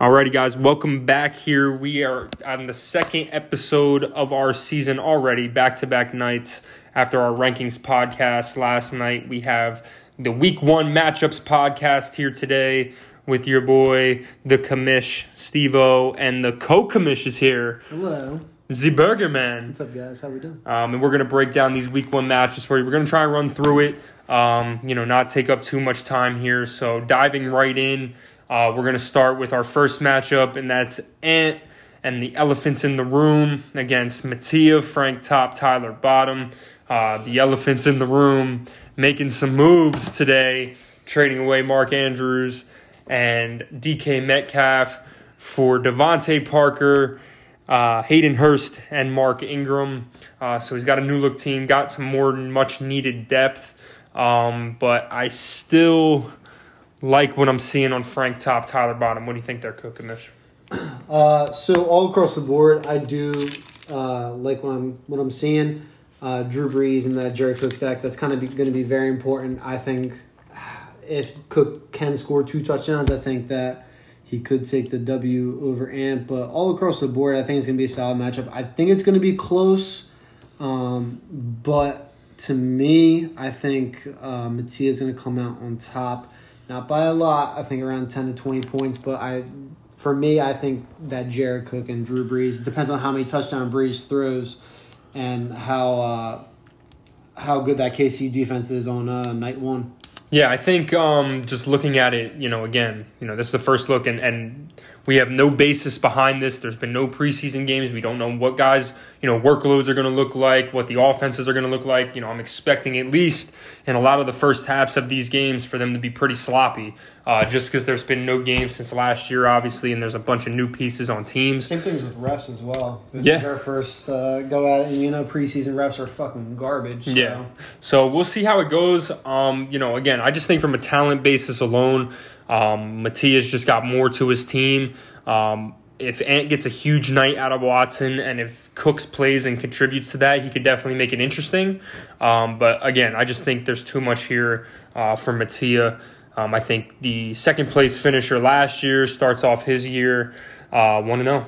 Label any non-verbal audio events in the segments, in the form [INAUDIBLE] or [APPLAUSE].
Alrighty, guys, welcome back here. We are on the second episode of our season already, back to back nights after our rankings podcast last night. We have the week one matchups podcast here today with your boy, the commish, Steve O, and the co commish is here, Hello. the Burger Man. What's up, guys? How we doing? Um, and we're going to break down these week one matches for you. We're going to try and run through it, um, you know, not take up too much time here. So, diving right in, uh, we're going to start with our first matchup, and that's Ant and the Elephants in the Room against Mattia, Frank Top, Tyler Bottom. Uh, the Elephants in the Room making some moves today, trading away Mark Andrews and DK Metcalf for DeVante Parker uh, Hayden Hurst and Mark Ingram. Uh, so he's got a new look team, got some more much needed depth. Um, but I still like what I'm seeing on Frank Top, Tyler Bottom. What do you think they're cooking this? [CLEARS THROAT] Uh, so all across the board, I do uh, like what I'm what I'm seeing. Uh, Drew Brees and that Jared Cook stack. That's kind of going to be very important. I think if Cook can score two touchdowns, I think that he could take the W over Amp. But all across the board, I think it's going to be a solid matchup. I think it's going to be close, um, but to me, I think uh, Mattia is going to come out on top. Not by a lot. I think around ten to twenty points. But I, for me, I think that Jared Cook and Drew Brees depends on how many touchdown Brees throws, and how uh, how good that KC defense is on uh, night one. Yeah, I think um, just looking at it, you know, again, you know, this is the first look, and, and we have no basis behind this. There's been no preseason games. We don't know what guys, you know, workloads are going to look like, what the offenses are going to look like. You know, I'm expecting at least in a lot of the first halves of these games for them to be pretty sloppy, uh, just because there's been no games since last year, obviously, and there's a bunch of new pieces on teams. Same things with refs as well. This Yeah. is our first uh, go at it, and you know preseason refs are fucking garbage. so- Yeah. So we'll see how it goes. Um, you know, again, I just think from a talent basis alone, um, Matias just got more to his team. Um, if Ant gets a huge night out of Watson and if Cooks plays and contributes to that, he could definitely make it interesting. Um, but again, I just think there's too much here uh, for Mattia. Um, I think the second place finisher last year starts off his year uh, 1 0.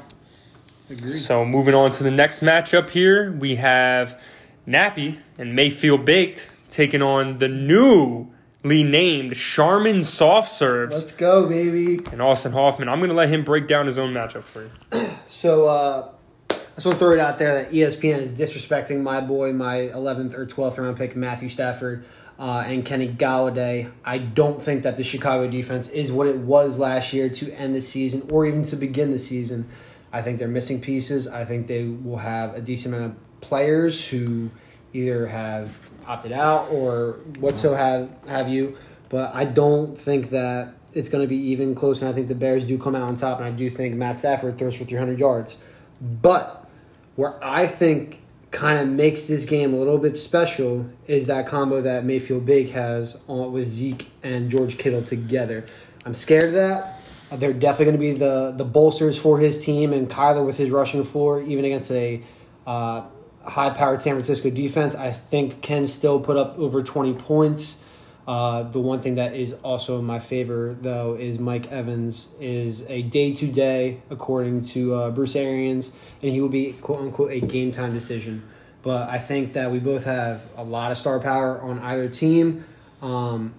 Agreed. So moving on to the next matchup here, we have Nappy and Mayfield Baked taking on the newly named Charmin Soft Serves Let's go, baby. and Austin Hoffman. I'm going to let him break down his own matchup for you. [CLEARS THROAT] So uh, I just want to throw it out there that ESPN is disrespecting my boy, my 11th or 12th round pick, Matthew Stafford. Uh, and Kenny Golladay. I don't think that the Chicago defense is what it was last year to end the season or even to begin the season. I think they're missing pieces. I think they will have a decent amount of players who either have opted out or what so have have you. But I don't think that it's going to be even close. And I think the Bears do come out on top. And I do think Matt Stafford throws for 300 yards. But where I think kind of makes this game a little bit special is that combo that Mayfield Big has on with Zeke and George Kittle together. I'm scared of that. They're definitely going to be the the bolsters for his team, and Kyler with his rushing floor, even against a uh, high-powered San Francisco defense, I think can still put up over 20 points. Uh, the one thing that is also in my favor, though, is Mike Evans is a day-to-day, according to uh, Bruce Arians, and he will be quote-unquote a game-time decision. But I think that we both have a lot of star power on either team. Um,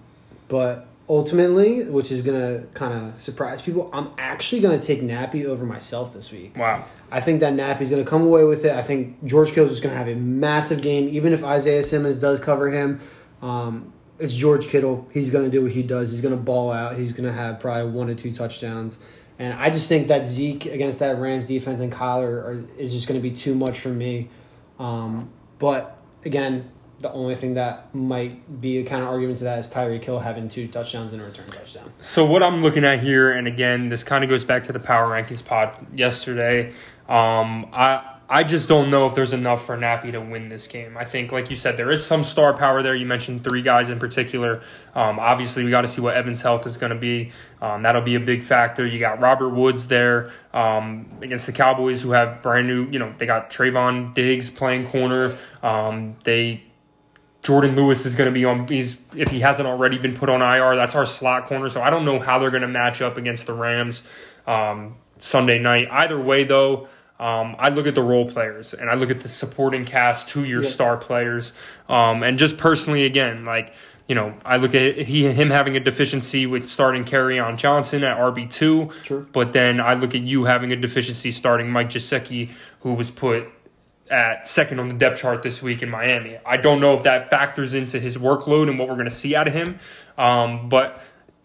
but ultimately, which is going to kind of surprise people, I'm actually going to take Nappy over myself this week. Wow. I think that Nappy's going to come away with it. I think George just going to have a massive game, even if Isaiah Simmons does cover him. Um, it's George Kittle. He's going to do what he does. He's going to ball out. He's going to have probably one or two touchdowns. And I just think that Zeke against that Rams defense and Kyler are, is just going to be too much for me. Um, but again, the only thing that might be a kind of argument to that is Tyreek Hill having two touchdowns and a return touchdown. So what I'm looking at here, and again, this kind of goes back to the power rankings pod yesterday. Um, I I just don't know if there's enough for Nappy to win this game. I think, like you said, there is some star power there. You mentioned three guys in particular. Um, obviously, we got to see what Evans' health is going to be. Um, that'll be a big factor. You got Robert Woods there um, against the Cowboys, who have brand new. You know, they got Trevon Diggs playing corner. Um, they Jourdan Lewis is going to be on. He's if he hasn't already been put on IR. That's our slot corner. So I don't know how they're going to match up against the Rams um, Sunday night. Either way, though. Um, I look at the role players and I look at the supporting cast, two year Yeah. star players, um, and just personally, again, like you know, I look at he him having a deficiency with starting Kerryon Johnson at RB two, True. but then I look at you having a deficiency starting Mike Gesicki, who was put at second on the depth chart this week in Miami. I don't know if that factors into his workload and what we're going to see out of him, um, but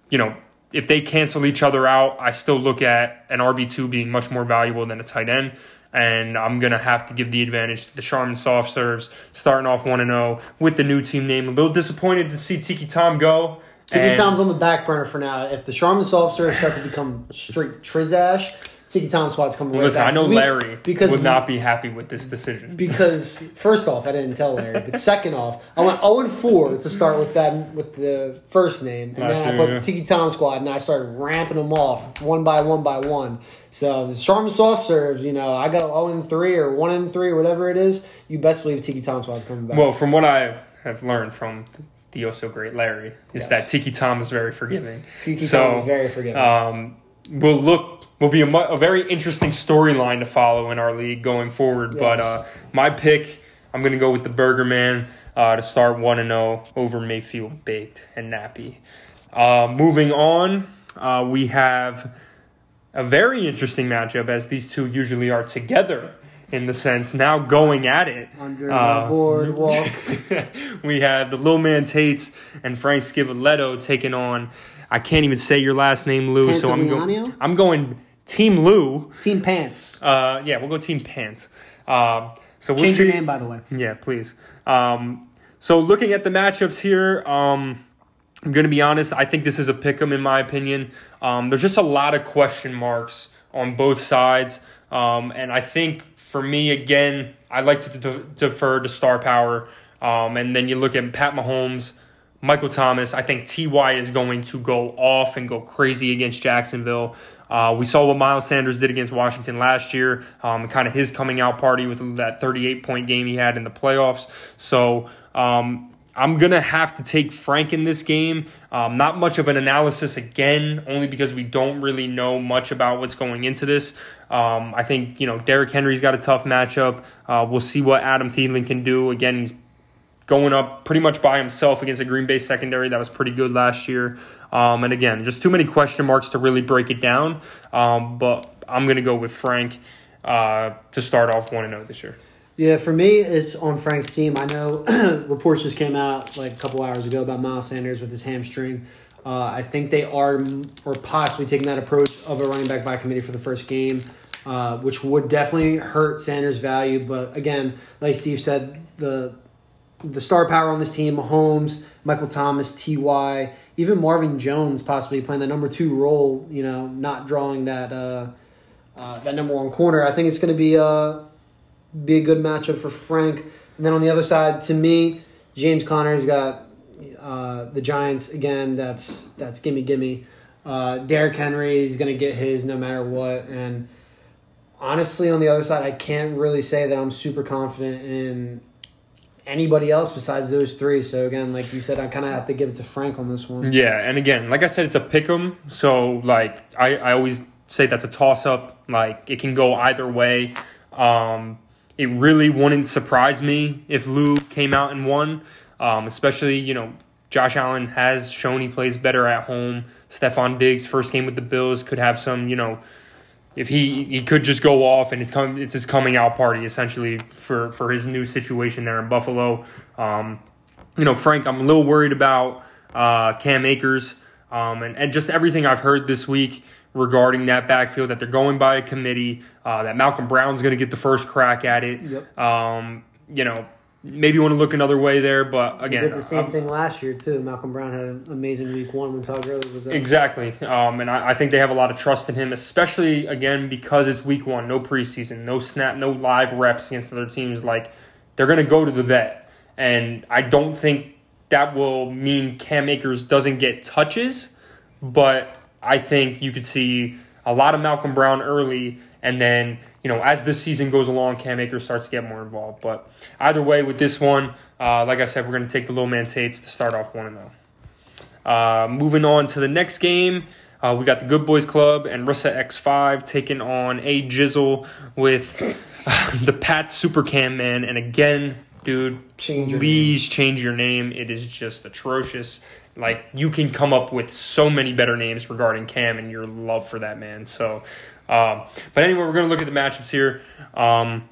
you know. If they cancel each other out, I still look at an RB2 being much more valuable than a tight end. And I'm going to have to give the advantage to the Charmin soft serves, starting off 1 0 with the new team name. A little disappointed to see Tiki Tom go. Tiki Tom's on the back burner for now. If the Charmin soft serve start to become straight Trizash, Tiki Tom squad's coming right Listen, back. I know we- Larry because would we- not be happy with this decision. Because first off, I didn't tell Larry, but second off, I went 0 and 4 to start with that with the first name, and Last then I put yeah. Tiki Tom squad, and I started ramping them off one by one by one. So the Charmin soft serves, you know, I got 0 and 3 or 1 and 3 or whatever it is. You best believe Tiki Tom squad's coming back. Well, from what I have learned from the oh so great Larry, is Yes. that Tiki Tom is very forgiving. Tiki so, Tom is very forgiving. um, will look will be a, mu- a very interesting storyline to follow in our league going forward. But uh, my pick, I'm going to go with the Burger Man uh, to start one and zero over Mayfield, Baked, and Nappy. Uh, moving on, uh, we have a very interesting matchup as these two usually are together in the sense now going at it. Under uh, [LAUGHS] the boardwalk. we have the little man Tates and Frank Scivoletto taking on. I can't even say your last name, Lou. So I'm going. I'm going Team Lou. Team Pants. Uh, yeah, we'll go Team Pants. Um, so we'll Change see. your name, by the way. Yeah, please. Um, so looking at the matchups here, um, I'm going to be honest. I think this is a pick 'em in my opinion. Um, there's just a lot of question marks on both sides, um, and I think for me again, I like to de- defer to star power. Um, and then you look at Pat Mahomes, Michael Thomas. I think Ty is going to go off and go crazy against Jacksonville. Uh, we saw what Miles Sanders did against Washington last year, um, kind of his coming out party with that 38 point game he had in the playoffs. So um, I'm going to have to take Frank in this game. Um, not much of an analysis again, only because we don't really know much about what's going into this. Um, I think, you know, Derrick Henry's got a tough matchup. Uh, we'll see what Adam Thielen can do. Again, he's going up pretty much by himself against a Green Bay secondary that was pretty good last year. Um, and again, just too many question marks to really break it down. Um, but I'm going to go with Frank uh, to start off 1 0 this year. Yeah, for me, it's on Frank's team. I know [CLEARS THROAT] reports just came out like a couple hours ago about Miles Sanders with his hamstring. Uh, I think they are or possibly taking that approach of a running back by committee for the first game, uh, which would definitely hurt Sanders' value. But again, like Steve said, the the star power on this team, Mahomes, Michael Thomas, Ty, even Marvin Jones possibly playing the number two role. You know, not drawing that uh, uh, that number one corner. I think it's going to be uh, be a good matchup for Frank. And then on the other side, to me, James Conner's got uh, the Giants again. That's that's gimme gimme. Uh, Derrick Henry is going to get his no matter what. And honestly, on the other side, I can't really say that I'm super confident in anybody else besides those three. So again, like you said, I kind of have to give it to Frank on this one. Yeah, and again, like I said, it's a pick 'em. So like I, I always say that's a toss up. Like it can go either way. Um, it really wouldn't surprise me if Lou came out and won. Um, especially you know Josh Allen has shown he plays better at home. Stefon Diggs first game with the Bills could have some you know if he he could just go off and it's come it's his coming out party essentially for for his new situation there in Buffalo. Um, you know, Frank, I'm a little worried about uh, Cam Akers um, and, and just everything I've heard this week regarding that backfield that they're going by a committee, uh, that Malcolm Brown's going to get the first crack at it. Yep. Um, you know, maybe you want to look another way there, but He again, did the same I'm- thing last year too. Malcolm Brown had an amazing week one when Todd Gurley was there. Exactly. Um, and I, I think they have a lot of trust in him, especially, again, because it's week one, no preseason, no snap, no live reps against other teams. Like, they're going to go to the vet. And I don't think that will mean Cam Akers doesn't get touches, but I think you could see a lot of Malcolm Brown early And then, you know, as the season goes along, Cam Akers starts to get more involved. But either way, with this one, uh, like I said, we're going to take the low man Tates to start off 1 0. Uh, moving on to the next game. Uh, we got the Good Boys Club and Rissa X5 taking on A Jizzle with [LAUGHS] the Pat Super Cam man. And again, dude, Change please change your name. It is just atrocious. Like you can come up with so many better names regarding Cam and your love for that man. So, um, but anyway, we're gonna look at the matchups here. Um,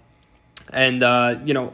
and uh, you know,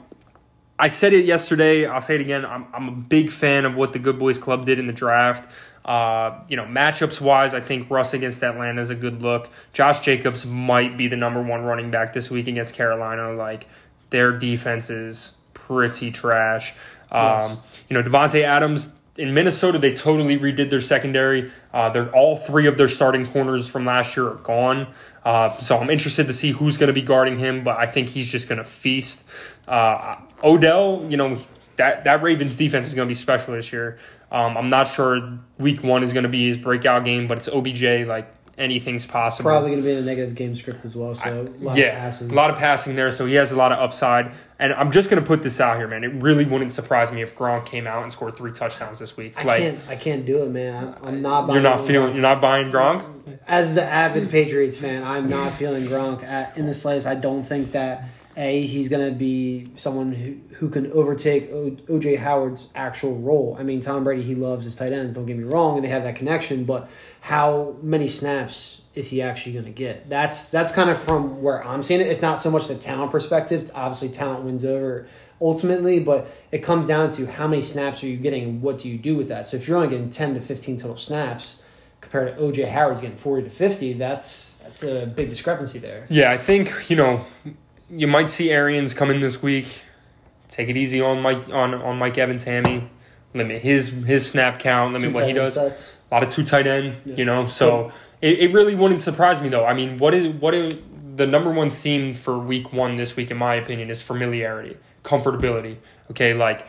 I said it yesterday. I'll say it again. I'm I'm a big fan of what the Good Boys Club did in the draft. Uh, you know, matchups wise, I think Russ against Atlanta is a good look. Josh Jacobs might be the number one running back this week against Carolina. Like their defense is pretty trash. Um, You know, Davante Adams in Minnesota, they totally redid their secondary. Uh, they're all three of their starting corners from last year are gone. Uh, so I'm interested to see who's going to be guarding him, but I think he's just going to feast. Uh, Odell, you know, that that Ravens defense is going to be special this year. Um, I'm not sure Week One is going to be his breakout game, but it's OBJ. Like anything's possible. Probably going to be in a negative game script as well. So a lot yeah, of passing. a lot of passing there, so he has a lot of upside. And I'm just gonna put this out here, man. It really wouldn't surprise me if Gronk came out and scored three touchdowns this week. I like can't. I can't do it, man. I'm, I'm not. you're buying not Gronk. feeling, you're not buying Gronk. As the avid Patriots fan, I'm not feeling Gronk at, in the slightest. I don't think that a he's going to be someone who, who can overtake OJ Howard's actual role. I mean, Tom Brady he loves his tight ends. Don't get me wrong, and they have that connection. But how many snaps is he actually going to get? That's that's kind of from where I'm seeing it. It's not so much the talent perspective. Obviously, talent wins over ultimately, but it comes down to how many snaps are you getting and what do you do with that. So if you're only getting 10 to 15 total snaps compared to OJ Howard's getting 40 to 50, that's that's a big discrepancy there. Yeah, I think you know you might see Arians come in this week. Take it easy on Mike on on Mike Evans, Hammy. Limit his his snap count. Limit what he does. sets. A lot of two tight end, you know. So it, it really wouldn't surprise me though. I mean, what is what is the number one theme for week one this week, in my opinion, is familiarity, comfortability. Okay, like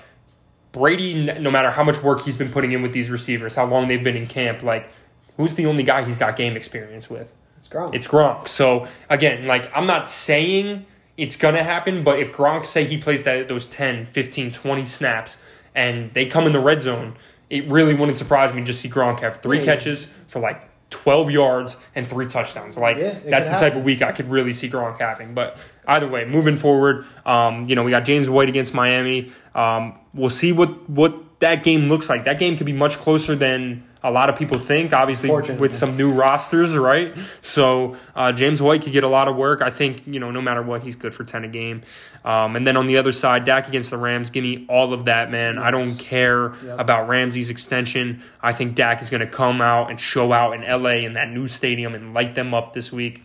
Brady, no matter how much work he's been putting in with these receivers, how long they've been in camp, like who's the only guy he's got game experience with? It's Gronk. It's Gronk. So again, like I'm not saying it's going to happen, but if Gronk say he plays that those 10, 15, 20 snaps and they come in the red zone, it really wouldn't surprise me to just see Gronk have three Yeah. catches for like 12 yards and three touchdowns. Like Yeah, that's the type of week I could really see Gronk having. But either way, moving forward, um, you know, we got James White against Miami. Um, we'll see what what that game looks like. That game could be much closer than a lot of people think. Obviously, with some new rosters, right? So uh, James White could get a lot of work. I think you know, no matter what, he's good for ten a game. Um, and then on the other side, Dak against the Rams. Give me all of that, man. I don't care Yep. about Ramsey's extension. I think Dak is going to come out and show out in LA in that new stadium and light them up this week.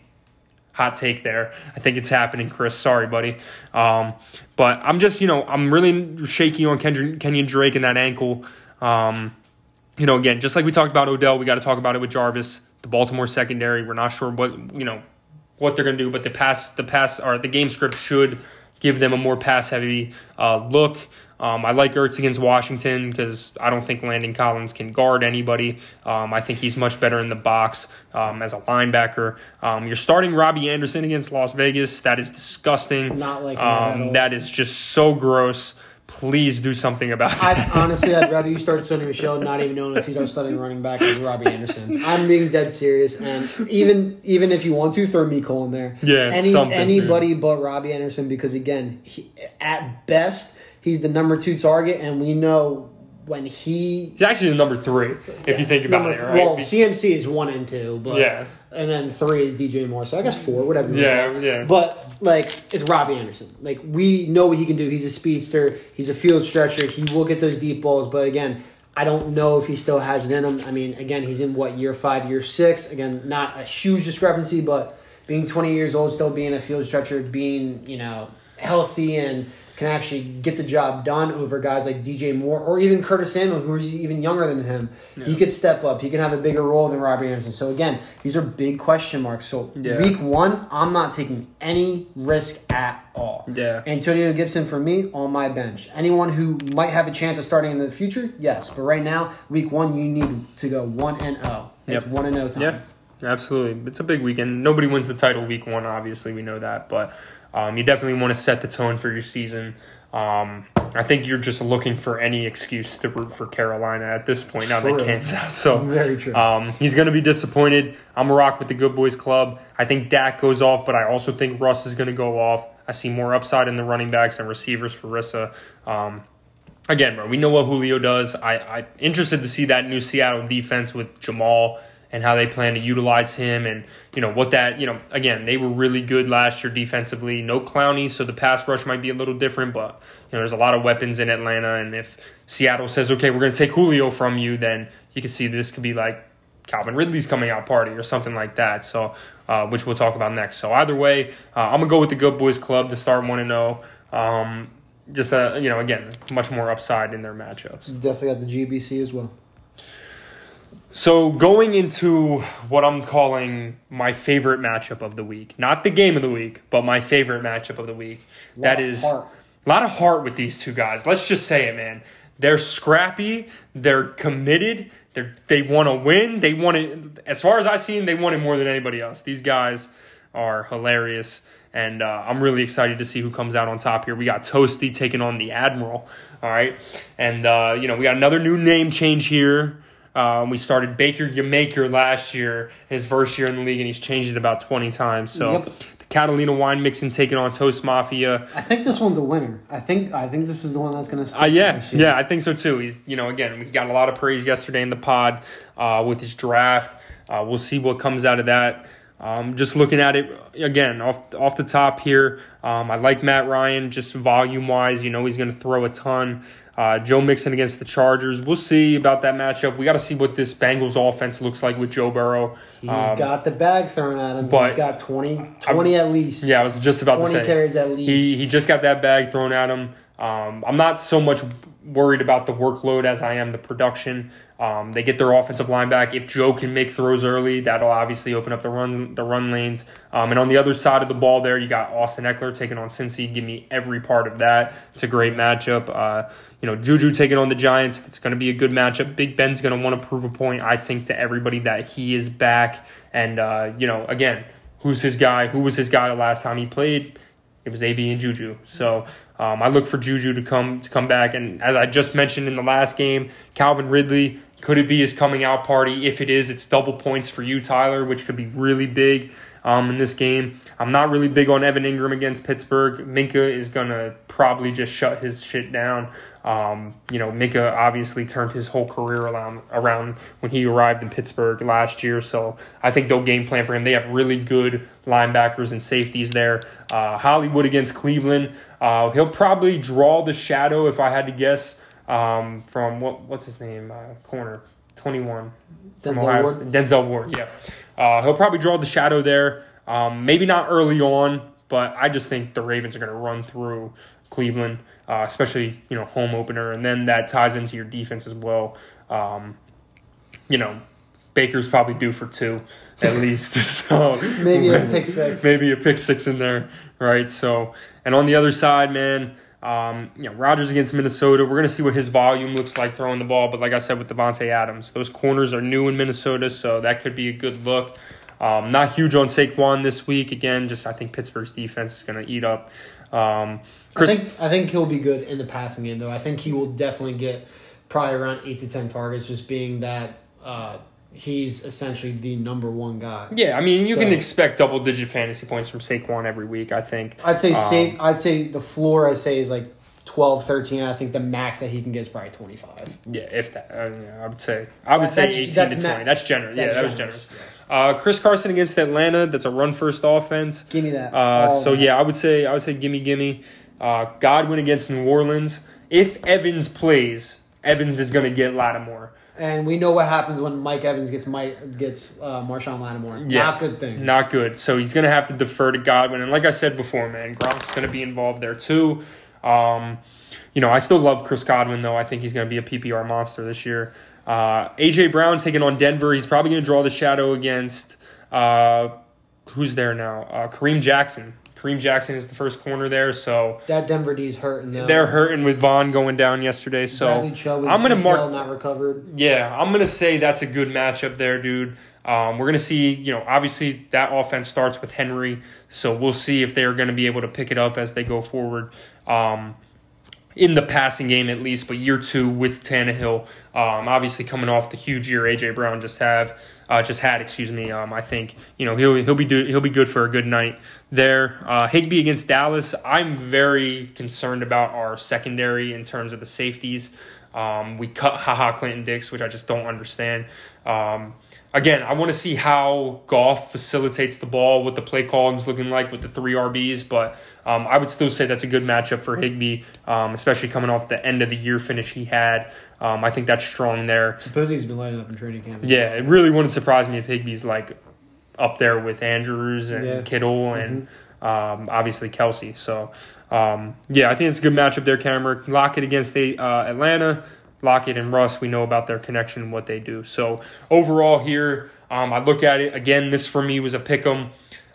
Hot take there. I think it's happening, Chris. Sorry, buddy. Um, but I'm just, you know, I'm really shaky on Ken- Kenyan Drake and that ankle. Um, you know, again, just like we talked about Odell, we got to talk about it with Jarvis, the Baltimore secondary. We're not sure what you know what they're going to do, but the pass, the pass, or the game script should give them a more pass heavy uh, look. Um, I like Ertz against Washington because I don't think Landon Collins can guard anybody. Um, I think he's much better in the box um, as a linebacker. Um, you're starting Robbie Anderson against Las Vegas. That is disgusting. Not like that um, that is just so gross. Please do something about that. I honestly, I'd rather you start [LAUGHS] Sony Michel, not even knowing if he's our starting running back as Robbie Anderson. I'm being dead serious, and even even if you want to throw Miko in there, Yeah, any anybody but Robbie Anderson, because again, he, at best he's the number two target, and we know when he He's actually the number three, if you think about it, right? Well, Be- CMC is one and two, but Yeah. and then three is DJ Moore, so I guess four, whatever. Yeah, yeah. But like, it's Robbie Anderson. Like we know what he can do. He's a speedster. He's a field stretcher. He will get those deep balls, but again. I don't know if he still has it in him. I mean, again, he's in what year five, year six. Again, not a huge discrepancy, but being 20 years old, still being a field stretcher, being you know healthy and can actually get the job done over guys like DJ Moore or even Curtis Samuel, who is even younger than him. He could step up. He can have a bigger role than Robbie Anderson. So again, these are big question marks. So Yeah. week one, I'm not taking any risk at all. Yeah. Antonio Gibson for me on my bench. Anyone who might have a chance of starting in the future, yes. But right now, week one, you need to go one and zero. It's Yep. one and zero time. Yeah. absolutely. It's a big weekend. Nobody wins the title week one, obviously. We know that. But um, you definitely want to set the tone for your season. Um, I think you're just looking for any excuse to root for Carolina at this point now True. that Cam's out. So Very true. um, he's going to be disappointed. I'm a rock with the Good Boys Club. I think Dak goes off, but I also think Russ is going to go off. I see more upside in the running backs and receivers for Rissa. Um, again, bro, we know what Julio does. I, I'm interested to see that new Seattle defense with Jamal and how they plan to utilize him and, you know, what that, you know, again, they were really good last year defensively. No Clowney, so the pass rush might be a little different, but, you know, there's a lot of weapons in Atlanta. And if Seattle says, okay, we're going to take Julio from you, then you can see this could be like Calvin Ridley's coming out party or something like that. So, uh, which we'll talk about next. So either way, uh, I'm gonna go with the Good Boys Club to start one and zero. Um, just uh, you know, again, much more upside in their matchups. Definitely got the GBC as well. So going into what I'm calling my favorite matchup of the week, not the game of the week, but my favorite matchup of the week. That heart. a lot of heart with these two guys. Let's just say it, man. They're scrappy. They're committed. They they want to win. They want it. As far as I've seen, they want it more than anybody else. These guys are hilarious, and uh, I'm really excited to see who comes out on top here. We got Toasty taking on the Admiral. All right, and uh, you know we got another new name change here. Um, we started Baker Yamaker last year, his first year in the league, and he's changed it about 20 times. So Yep. the Catalina wine mixing taking on Toast Mafia. I think this one's a winner. I think I think this is the one that's going to. Uh, yeah, yeah, I think so too. He's, you know, again, we got a lot of praise yesterday in the pod uh, with his draft. Uh, we'll see what comes out of that. Um, just looking at it again off off the top here, um, I like Matt Ryan just volume wise. You know, he's going to throw a ton. Uh, Joe Mixon against the Chargers. We'll see about that matchup. We got to see what this Bengals offense looks like with Joe Burrow. He's Um, got the bag thrown at him. but- He's got 20, 20 at least. Yeah, I was just about to 20 carries at least. He he just got that bag thrown at him. Um, I'm not so much worried about the workload as I am the production. Um, they get their offensive line back. If Joe can make throws early, that'll obviously open up the run the run lanes. Um, and on the other side of the ball, there you got Austin Ekeler taking on Cincy. Give me every part of that. It's a great matchup. Uh, you know, Juju taking on the Giants. It's going to be a good matchup. Big Ben's going to want to prove a point. I think to everybody that he is back. And uh, you know, again, who's his guy? Who was his guy the last time he played? It was AB and Juju. So um, I look for Juju to come to come back. And as I just mentioned in the last game, Calvin Ridley could it be his coming out party? If it is, it's double points for you, Tyler, which could be really big um, in this game. I'm not really big on Evan Engram against Pittsburgh. Minkah is gonna probably just shut his shit down. Um, you know, Minkah obviously turned his whole career around around when he arrived in Pittsburgh last year. So I think they'll game plan for him. They have really good linebackers and safeties there. Uh, Hollywood against Cleveland. Uh, he'll probably draw the shadow if I had to guess um, from what what's his name uh, corner twenty one Denzel Ward. Denzel Ward, yeah. Uh, he'll probably draw the shadow there. Um, maybe not early on, but I just think the Ravens are going to run through Cleveland, uh, especially you know home opener, and then that ties into your defense as well. Um, you know, Baker's probably due for two at [LAUGHS] least. [LAUGHS] So Maybe a [LAUGHS] pick six. maybe a pick six in there, right? So, and on the other side, man, um, you know, Rodgers against Minnesota. We're gonna see what his volume looks like throwing the ball. But like I said with Davante Adams, those corners are new in Minnesota, so that could be a good look. Um, not huge on Saquon this week. Again, just I think Pittsburgh's defense is gonna eat up. Um, I think I think he'll be good in the passing game though. I think he will definitely get probably around eight to ten targets, just being that uh, he's essentially the number one guy. yeah, I mean you can expect double digit fantasy points from Saquon every week. I think. I'd say Um, safe. I'd say the floor I say is like 12, 13. I think the max that he can get is probably twenty five. Yeah, if that, uh, yeah, I would say I would That- say eighteen that's to ma- twenty. That's generous. Yeah, that was generous. Uh, Chris Carson against Atlanta. That's a run first offense. Give me that. Uh, so that. yeah, I would say I would say gimme gimme. Uh, Godwin against New Orleans. If Evans plays, Evans is going to get Lattimore. And we know what happens when Mike Evans gets Mike gets uh, Marshon Lattimore. Yeah, Not good things. Not good. So he's going to have to defer to Godwin. And like I said before, man, Gronk's going to be involved there too. Um, you know, I still love Chris Godwin though. I think he's going to be a PPR monster this year. Uh, AJ Brown taking on Denver. He's probably going to draw the shadow against uh, who's there now? Uh, Kareem Jackson. Kareem Jackson is the first corner there. So That Denver D's hurting though. they're hurting with Von going down yesterday. So Bradley Chubb is I'm gonna mark. not recovered. Yeah, I'm gonna say that's a good matchup there, dude. Um, we're going to see, you know, obviously that offense starts with Henry, so we'll see if they're going to be able to pick it up as they go forward. Um, in the passing game at least, but year two with Tannehill, um, obviously coming off the huge year AJ Brown just have uh, just had, excuse me. Um, I think you know he'll he'll be do, he'll be good for a good night there. Uh, Higbee against Dallas, I'm very concerned about our secondary in terms of the safeties. Um, we cut Ha Ha Clinton-Dix, which I just don't understand. Um, again, I want to see how Goff facilitates the ball, what the play calling is looking like with the three RBs, but um, I would still say that's a good matchup for Higbee, um, especially coming off the end of the year finish he had. Um, I think that's strong there. Suppose he's been lighting up in training camp. Yeah, it really wouldn't surprise me if Higbee's like up there with Andrews and Yeah. Kittle and um, obviously Kelce. So um, yeah, I think it's a good matchup there, Cameron. Lockett against the, uh, Atlanta. Lockett and Russ, we know about their connection and what they do. So overall here, um, I look at it again. This for me was a pick 'em.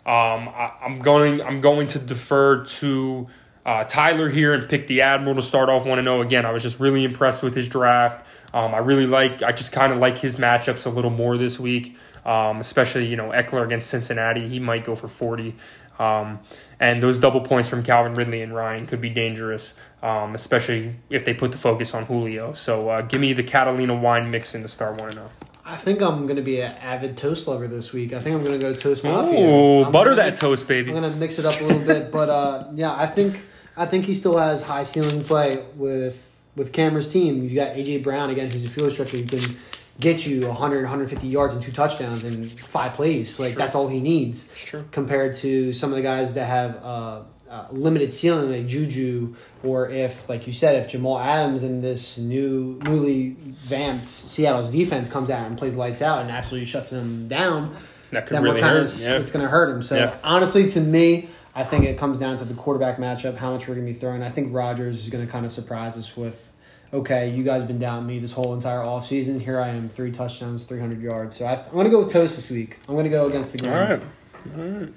Um, I, I'm going. I'm going to defer to uh, Tyler here and pick the Admiral to start off one to zero. Again, I was just really impressed with his draft. Um, I really like. I just kind of like his matchups a little more this week. Um, especially you know Ekeler against Cincinnati, he might go for forty. Um, and those double points from Calvin Ridley and Ryan could be dangerous, um, especially if they put the focus on Julio. So uh, give me the Catalina wine mix in the star one to zero. I think I'm going to be an avid toast lover this week. I think I'm going to go to Toast Mafia. Oh, butter that toast, baby. I'm gonna mix it up a little bit, [LAUGHS] but uh, yeah, I think I think he still has high ceiling play with with Cameron's team. You got AJ Brown again, who's a field stretcher who can get you 100, 150 yards and two touchdowns in five plays. Like Sure. that's all he needs. It's true. Compared to some of the guys that have uh, uh, limited ceiling, like Juju, or if, like you said, if Jamal Adams and this new newly vamped Seattle's defense comes out and plays lights out and absolutely shuts them down, That could then really hurt. of Yeah. it's going to hurt him. So Yeah. honestly, to me, I think it comes down to the quarterback matchup, how much we're going to be throwing. I think Rodgers is going to kind of surprise us with, okay, you guys been down me this whole entire offseason. Here I am, three touchdowns, three hundred yards. So I, I'm going to go with Toast this week. I'm going to go against the All ground. right. All right.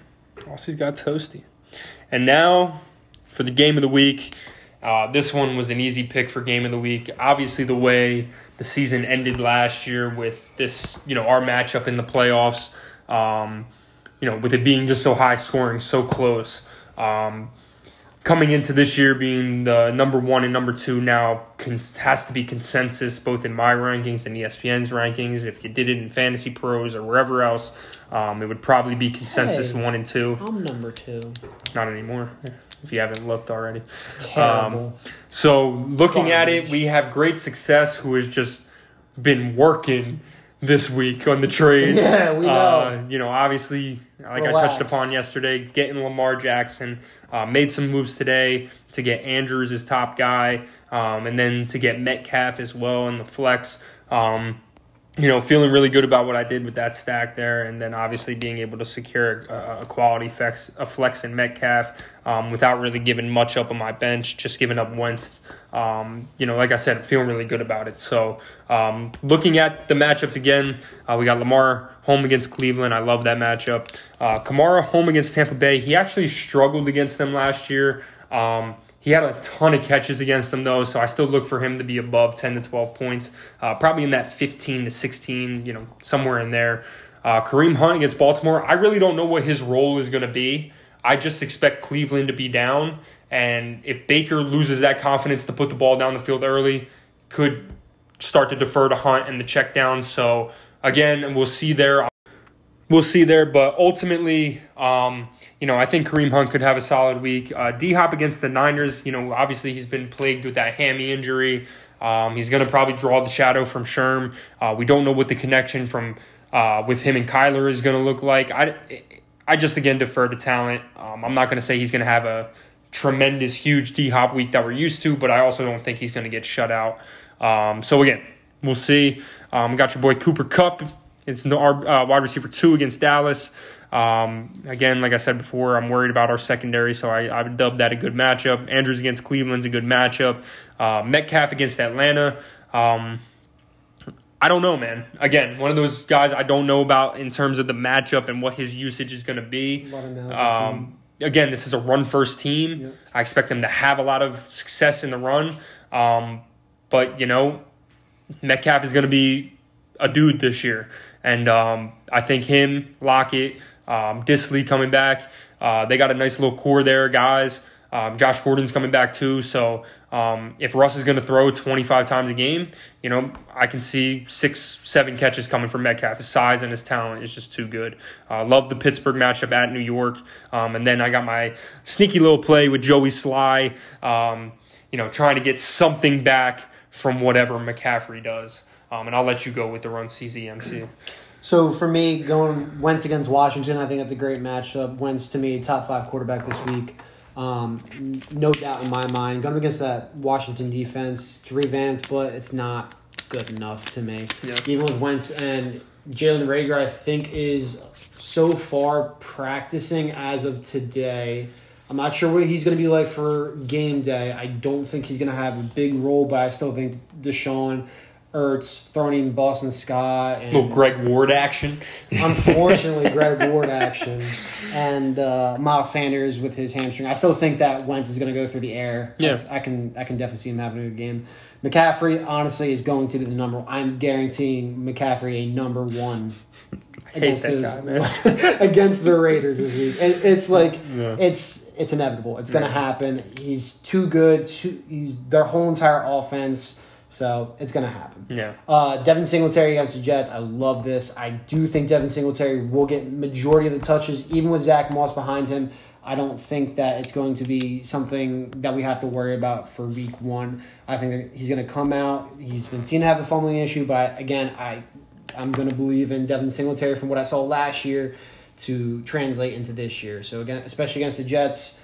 Aussie's got toasty. And now for the game of the week. Uh, this one was an easy pick for game of the week. Obviously, the way the season ended last year with this, you know, our matchup in the playoffs, um, you know, with it being just so high scoring, so close. Um, coming into this year being the number one and number two now has to be consensus both in my rankings and ESPN's rankings. If you did it in Fantasy Pros or wherever else, um, it would probably be consensus Hey. one and two. I'm number two. Not anymore, if you haven't looked already. Terrible. So looking at it, we have great success who has just been working this week on the trades. Yeah, we know. Uh, you know, obviously, like I touched upon yesterday, getting Lamar Jackson, uh, made some moves today to get Andrews as top guy, um, and then to get Metcalf as well in the flex. Um, you know, feeling really good about what I did with that stack there, and then obviously being able to secure a, a quality flex, a flex in Metcalf um, without really giving much up on my bench, just giving up Wentz. Um, you know, like I said, feeling really good about it. So, um, looking at the matchups again, uh, we got Lamar home against Cleveland. I love that matchup. Uh, Kamara home against Tampa Bay. He actually struggled against them last year. Um, he had a ton of catches against them, though, so I still look for him to be above 10 to 12 points, uh, probably in that 15 to 16, you know, somewhere in there. Uh, Kareem Hunt against Baltimore, I really don't know what his role is going to be. I just expect Cleveland to be down, and if Baker loses that confidence to put the ball down the field early, could start to defer to Hunt and the check down. So, again, we'll see there we'll see there. But ultimately, um, you know, I think Kareem Hunt could have a solid week. Uh, D Hop against the Niners, you know, obviously he's been plagued with that hammy injury. Um, he's going to probably draw the shadow from Sherm. Uh, we don't know what the connection from uh, with him and Kyler is going to look like. I, I just again defer to talent. Um, I'm not going to say he's going to have a tremendous, huge D Hop week that we're used to, but I also don't think he's going to get shut out. Um, so again, we'll see. Um, got your boy Cooper Kupp. It's our uh, wide receiver two against Dallas. Um, again, like I said before, I'm worried about our secondary, so I, I would dub that a good matchup. Andrews against Cleveland's a good matchup. Uh, Metcalf against Atlanta. Um, I don't know, man. Again, one of those guys I don't know about in terms of the matchup and what his usage is going to be. Lot of analogy Um, again, this is a run first team. Yep. I expect them to have a lot of success in the run. Um, but, you know, Metcalf is going to be a dude this year. And um, I think him, Lockett, um, Dissly coming back. Uh, they got a nice little core there, guys. Um, Josh Gordon's coming back too. So um, if Russ is going to throw 25 times a game, you know, I can see six, seven catches coming from Metcalf. His size and his talent is just too good. Uh, love the Pittsburgh matchup at New York. Um, and then I got my sneaky little play with Joey Slye, um, you know, trying to get something back from whatever McCaffrey does. Um, and I'll let you go with the run CZMC. So for me, going Wentz against Washington, I think that's a great matchup. Wentz to me, top five quarterback this week. Um, no doubt in my mind. Going against that Washington defense, it's revamped, but it's not good enough to me. Yeah. Even with Wentz and Jalen Reagor, I think is so far practicing as of today. I'm not sure what he's going to be like for game day. I don't think he's going to have a big role, but I still think DeSean Ertz throwing in Boston Scott and Little Greg Ward action. unfortunately [LAUGHS] Greg Ward action and uh, Miles Sanders with his hamstring. I still think that Wentz is going to go through the air. Yeah. I can I can definitely see him having a good game. McCaffrey honestly is going to be the number. One I'm guaranteeing McCaffrey a number one [LAUGHS] hate that guy, [LAUGHS] against the Raiders this week. It, it's like Yeah. it's it's inevitable. It's gonna happen. He's too good. Too, he's their whole entire offense. So it's gonna happen. Yeah. Uh, Devin Singletary against the Jets. I love this. I do think Devin Singletary will get majority of the touches, even with Zach Moss behind him. I don't think that it's going to be something that we have to worry about for week one. I think that he's going to come out. He's been seen to have a fumbling issue, but again, I I'm going to believe in Devin Singletary from what I saw last year to translate into this year. So again, especially against the Jets,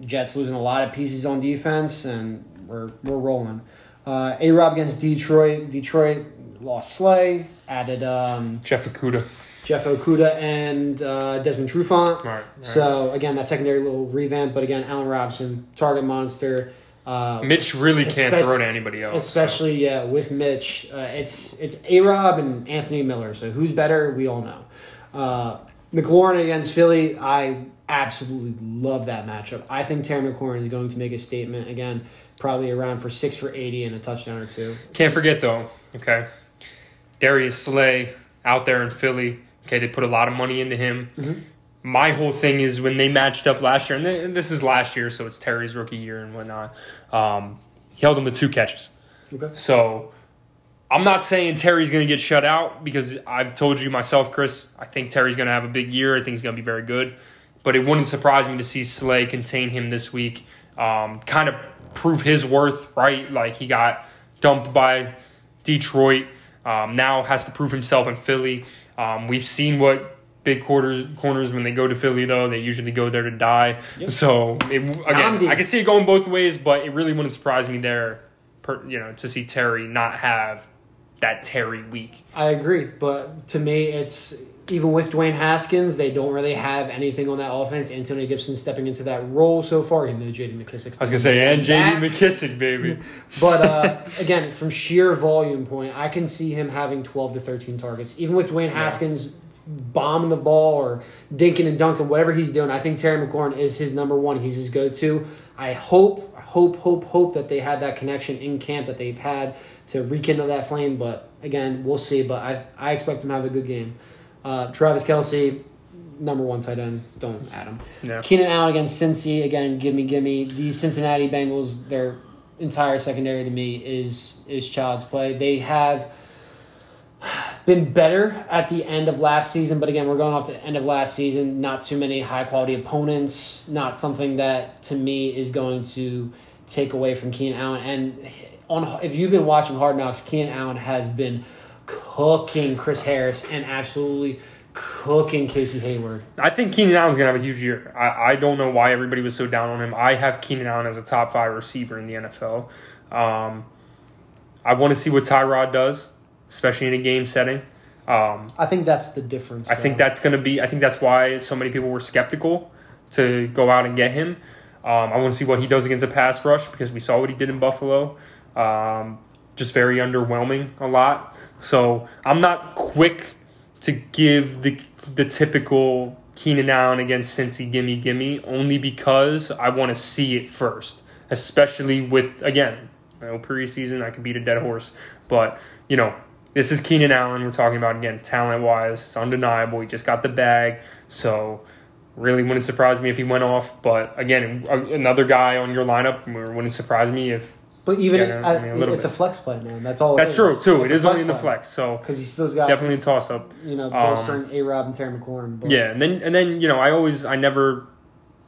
Jets losing a lot of pieces on defense, and we're we're rolling. Uh, A Rob against Detroit. Detroit lost Slay, added um, Jeff Okudah. Jeff Okudah and uh, Desmond Trufant. Right. right. So again, that secondary little revamp, but again, Allen Robinson, target monster. Uh, Mitch really can't throw to anybody else. so. Especially yeah, with Mitch, uh, it's it's A Rob and Anthony Miller. So who's better? We all know. Uh, McLaurin against Philly, I absolutely love that matchup. I think Terry McLaurin is going to make a statement again, probably around for six for eighty and a touchdown or two. Can't forget though, okay. Darius Slay out there in Philly. Okay, they put a lot of money into him. Mm-hmm. My whole thing is when they matched up last year, and this is last year, so it's Terry's rookie year and whatnot. Um, he held him to two catches. Okay. So I'm not saying Terry's going to get shut out because I've told you myself, Chris. I think Terry's going to have a big year. I think he's going to be very good. But it wouldn't surprise me to see Slay contain him this week. Um, kind of prove his worth, right? Like he got dumped by Detroit. Um, now has to prove himself in Philly. Um, we've seen what big quarters corners when they go to Philly though they usually go there to die. So it, again, I can see it going both ways, but it really wouldn't surprise me there. Per, you know, to see Terry not have that Terry week. I agree, but to me, it's even with Dwayne Haskins, they don't really have anything on that offense. Antonio Gibson stepping into that role so far, even though J.D. McKissic. I was gonna say, and JD McKissic, baby. [LAUGHS] But uh, again, from sheer volume point, I can see him having 12 to 13 targets. Even with Dwayne Haskins bombing the ball or dinking and dunking, whatever he's doing, I think Terry McLaurin is his number one. He's his go to. I hope, hope, hope, hope that they had that connection in camp that they've had to rekindle that flame. But again, we'll see. But I, I expect him to have a good game. Uh, Travis Kelce, number one tight end. Don't add him. Keenan Allen against Cincy again. Give me, give me. These Cincinnati Bengals, their entire secondary to me is is child's play. They have been better at the end of last season, but again, we're going off the end of last season. Not too many high quality opponents. Not something that to me is going to take away from Keenan Allen. And on if you've been watching Hard Knocks, Keenan Allen has been cooking Chris Harris and absolutely cooking Casey Hayward. I think Keenan Allen's gonna have a huge year. I, I don't know why everybody was so down on him. I have Keenan Allen as a top five receiver in the NFL. Um, I want to see what Tyrod does, especially in a game setting. Um, I think that's the difference. I think that's going to be. I think that's why so many people were skeptical to go out and get him. Um, I want to see what he does against a pass rush because we saw what he did in Buffalo. Um, just very underwhelming a lot. So I'm not quick to give the the typical Keenan Allen against Cincy gimme gimme only because I want to see it first, especially with again. I know preseason I could beat a dead horse, but you know this is Keenan Allen. We're talking about again, talent wise, it's undeniable. He just got the bag, so really wouldn't surprise me if he went off. But again, another guy on your lineup wouldn't surprise me if. But even Yeah, it, I mean, a little it's a flex play, man. That's all. That's true too. It is only in the flex, so because he still's got definitely a toss up. you know Um, bolstering A Rob and Terry McLaurin. But Yeah, and then and then you know I always I never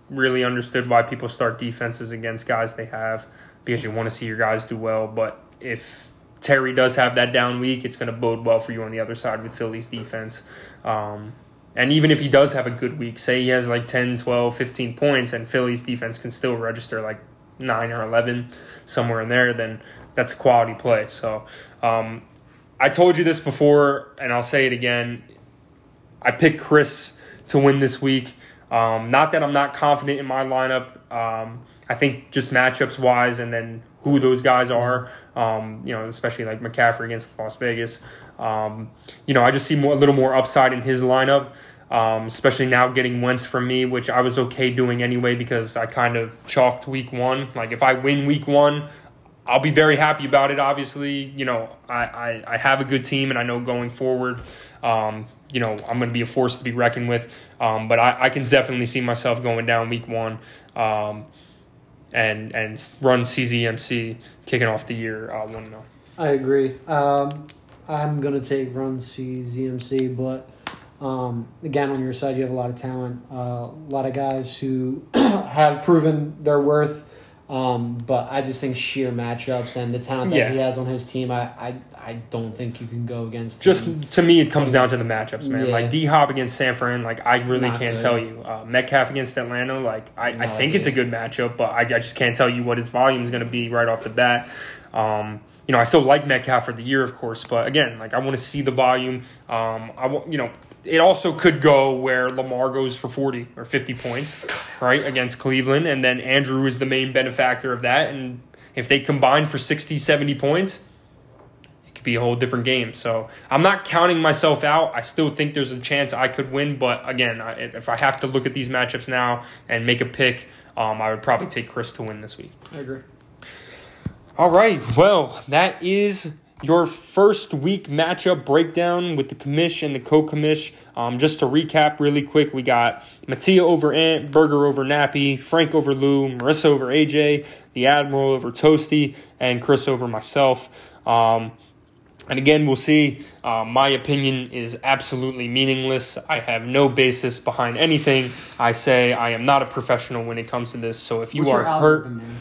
really understood why people start defenses against guys they have because you want to see your guys do well. But if Terry does have that down week, it's going to bode well for you on the other side with Philly's defense. Um, and even if he does have a good week, say he has like 10, 12, 15 points, and Philly's defense can still register like 9 or 11, somewhere in there, then that's a quality play. So um, I told you this before, and I'll say it again. I picked Chris to win this week. Um, not that I'm not confident in my lineup. Um, I think just matchups wise, and then who those guys are. Um, you know, especially like McCaffrey against Las Vegas. Um, you know, I just see more, a little more upside in his lineup. Um, especially now getting Wentz from me, which I was okay doing anyway because I kind of chalked week one. Like if I win week one, I'll be very happy about it. Obviously, you know, I, I, I have a good team, and I know going forward, um, you know, I'm going to be a force to be reckoned with. Um, but I, I can definitely see myself going down week one, um, and and run CZMC kicking off the year uh, one zero. I agree. Um, I'm gonna take run CZMC, but um, again, on your side, you have a lot of talent, uh, a lot of guys who [CLEARS THROAT] have proven their worth. Um, but I just think sheer matchups and the talent that Yeah. he has on his team, I, I, I don't think you can go against. Just him. to me, it comes down to the matchups, man. Yeah. Like D Hop against San Fran, like I really Not can't good. tell you. Uh, Metcalf against Atlanta, like I, I think it's a good matchup, but I, I just can't tell you what his volume is going to be right off the bat. Um, you know, I still like Metcalf for the year, of course, but again, like I want to see the volume. Um, I want, you know, it also could go where Lamar goes for forty or fifty points, right, against Cleveland, and then Andrew is the main benefactor of that, and if they combine for 60, 70 points, it could be a whole different game. So I'm not counting myself out. I still think there's a chance I could win, but again, I, if I have to look at these matchups now and make a pick, um, I would probably take Chris to win this week. I agree. All right. Well, that is your first week matchup breakdown with the commish and the co-commish. Um, just to recap really quick, we got Mattia over Ant, Berger over Nappy, Frank over Lou, Marissa over AJ, the Admiral over Toasty, and Chris over myself. Um, and again, we'll see. Uh, my opinion is absolutely meaningless. I have no basis behind anything I say. I am not a professional when it comes to this. So if you What's are hurt, algorithm?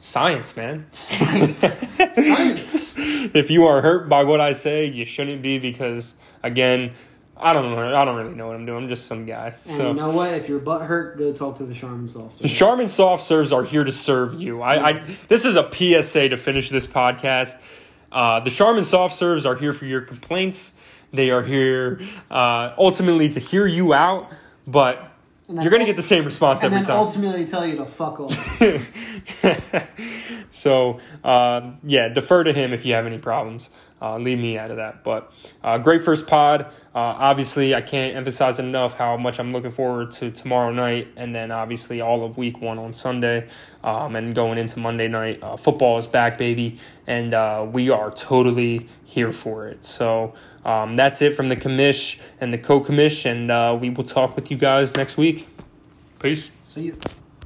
Science, man. [LAUGHS] Science. Science. if you are hurt by what I say, you shouldn't be because again, I don't know. I don't really know what I'm doing. I'm just some guy. And So you know what? If your butt hurt, go talk to the Charmin Soft. the Charmin soft serves are here to serve you. I, I this is a PSA to finish this podcast. Uh, the Charmin soft serves are here for your complaints. They are here uh, ultimately to hear you out, but And then you're gonna get the same response and every then time. ultimately tell you to fuck off. [LAUGHS] so uh, yeah, defer to him if you have any problems. Uh, leave me out of that. But uh, great first pod. Uh, obviously, I can't emphasize enough how much I'm looking forward to tomorrow night, and then obviously all of week one on Sunday, um, and going into Monday night. Uh, football is back, baby, and uh, we are totally here for it. So. Um, that's it from the commish and the co-commish, and uh, we will talk with you guys next week. Peace. See you.